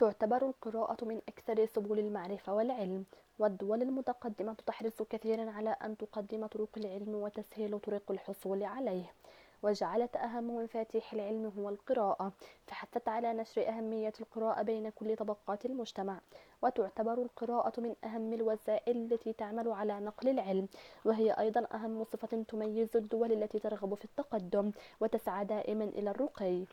تعتبر القراءة من أكثر سبل المعرفة والعلم والدول المتقدمة تحرص كثيرا على أن تقدم طرق العلم وتسهيل طرق الحصول عليه. وجعلت أهم مفاتيح العلم هو القراءة فحثت على نشر أهمية القراءة بين كل طبقات المجتمع. وتعتبر القراءة من أهم الوسائل التي تعمل على نقل العلم وهي أيضا أهم صفة تميز الدول التي ترغب في التقدم وتسعى دائما إلى الرقي.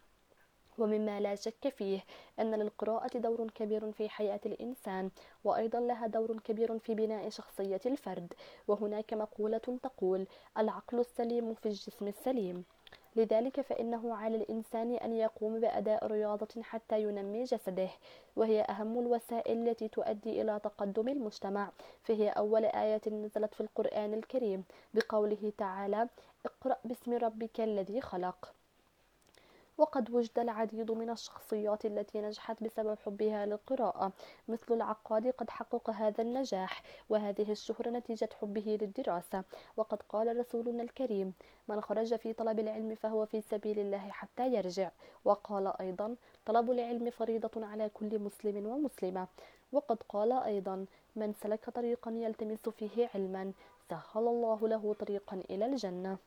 ومما لا شك فيه أن للقراءة دور كبير في حياة الإنسان وأيضا لها دور كبير في بناء شخصية الفرد. وهناك مقولة تقول العقل السليم في الجسم السليم لذلك فإنه على الإنسان أن يقوم بأداء رياضة حتى ينمي جسده. وهي أهم الوسائل التي تؤدي إلى تقدم المجتمع. فهي أول آية نزلت في القرآن الكريم بقوله تعالى اقرأ باسم ربك الذي خلق وقد وجد العديد من الشخصيات التي نجحت بسبب حبها للقراءة. مثل العقاد قد حقق هذا النجاح وهذه الشهرة نتيجة حبه للدراسة. وقد قال رسولنا الكريم من خرج في طلب العلم فهو في سبيل الله حتى يرجع وقال أيضا طلب العلم فريضة على كل مسلم ومسلمة وقد قال أيضا من سلك طريقا يلتمس فيه علما سهل الله له طريقا إلى الجنة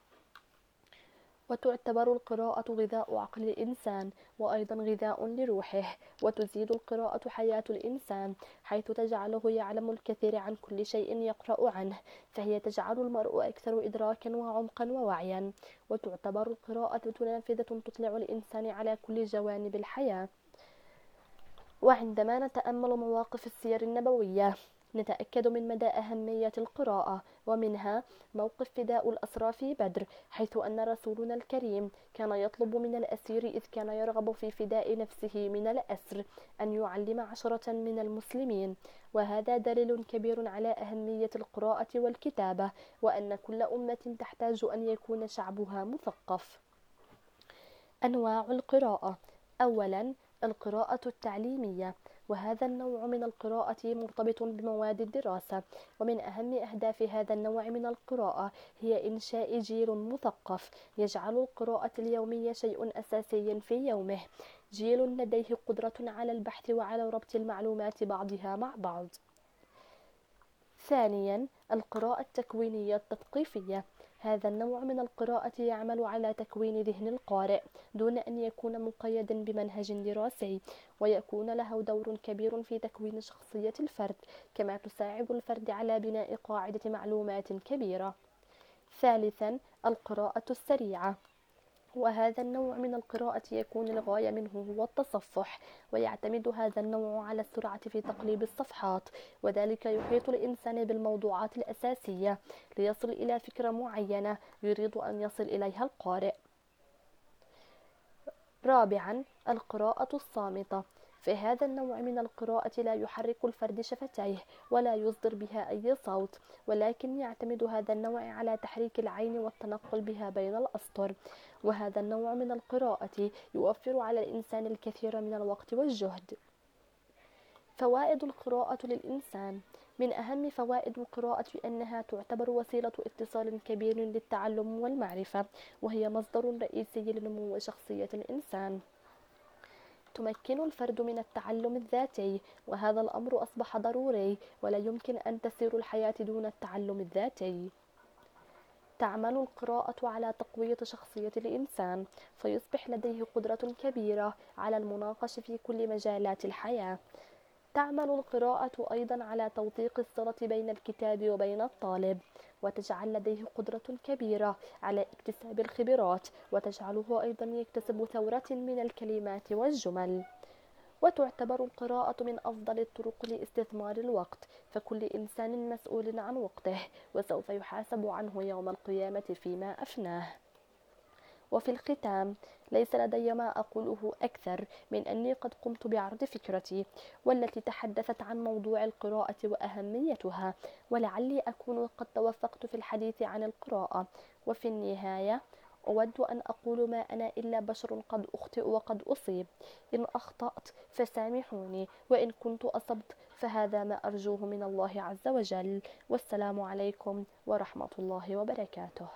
وتعتبر القراءة غذاء عقل الإنسان وأيضا غذاء لروحه وتزيد القراءة حياة الإنسان حيث تجعله يعلم الكثير عن كل شيء يقرأ عنه فهي تجعل المرء أكثر إدراكا وعمقا ووعيا. وتعتبر القراءة نافذة تطلع الإنسان على كل جوانب الحياة. وعندما نتأمل مواقف السير النبوية نتأكد من مدى أهمية القراءة ومنها موقف فداء الأسرى في بدر حيث أن رسولنا الكريم كان يطلب من الأسير إذ كان يرغب في فداء نفسه من الأسر أن يعلم عشرة من المسلمين. وهذا دليل كبير على أهمية القراءة والكتابة وأن كل أمة تحتاج أن يكون شعبها مثقف. أنواع القراءة. أولا القراءة التعليمية وهذا النوع من القراءة مرتبط بمواد الدراسة. ومن أهم أهداف هذا النوع من القراءة هي إنشاء جيل مثقف يجعل القراءة اليومية شيء أساسي في يومه. جيل لديه قدرة على البحث وعلى ربط المعلومات بعضها مع بعض. ثانيا القراءة التكوينية التثقيفية. هذا النوع من القراءة يعمل على تكوين ذهن القارئ دون أن يكون مقيدا بمنهج دراسي ويكون له دور كبير في تكوين شخصية الفرد كما تساعد الفرد على بناء قاعدة معلومات كبيرة. ثالثا القراءة السريعة. وهذا النوع من القراءة يكون الغاية منه هو التصفح ويعتمد هذا النوع على السرعة في تقليب الصفحات وذلك يحيط الإنسان بالموضوعات الأساسية ليصل إلى فكرة معينة يريد أن يصل إليها القارئ. رابعا القراءة الصامتة. في هذا النوع من القراءة لا يحرك الفرد شفتيه ولا يصدر بها أي صوت ولكن يعتمد هذا النوع على تحريك العين والتنقل بها بين الأسطر. وهذا النوع من القراءة يوفر على الإنسان الكثير من الوقت والجهد. فوائد القراءة للإنسان. من أهم فوائد القراءة أنها تعتبر وسيلة اتصال كبير للتعلم والمعرفة وهي مصدر رئيسي لنمو شخصية الإنسان. تمكن الفرد من التعلم الذاتي وهذا الأمر أصبح ضروري ولا يمكن أن تسير الحياة دون التعلم الذاتي. تعمل القراءة على تقوية شخصية الإنسان فيصبح لديه قدرة كبيرة على المناقشة في كل مجالات الحياة. تعمل القراءة أيضا على توثيق الصلة بين الكتاب وبين الطالب. وتجعل لديه قدرة كبيرة على اكتساب الخبرات وتجعله أيضا يكتسب ثورة من الكلمات والجمل. وتعتبر القراءة من أفضل الطرق لاستثمار الوقت فكل إنسان مسؤول عن وقته وسوف يحاسب عنه يوم القيامة فيما أفناه. وفي الختام ليس لدي ما أقوله أكثر من أني قد قمت بعرض فكرتي والتي تحدثت عن موضوع القراءة وأهميتها ولعلي أكون قد توفقت في الحديث عن القراءة. وفي النهاية أود أن أقول ما أنا إلا بشر قد أخطئ وقد أصيب. إن أخطأت فسامحوني وإن كنت أصبت فهذا ما أرجوه من الله عز وجل. والسلام عليكم ورحمة الله وبركاته.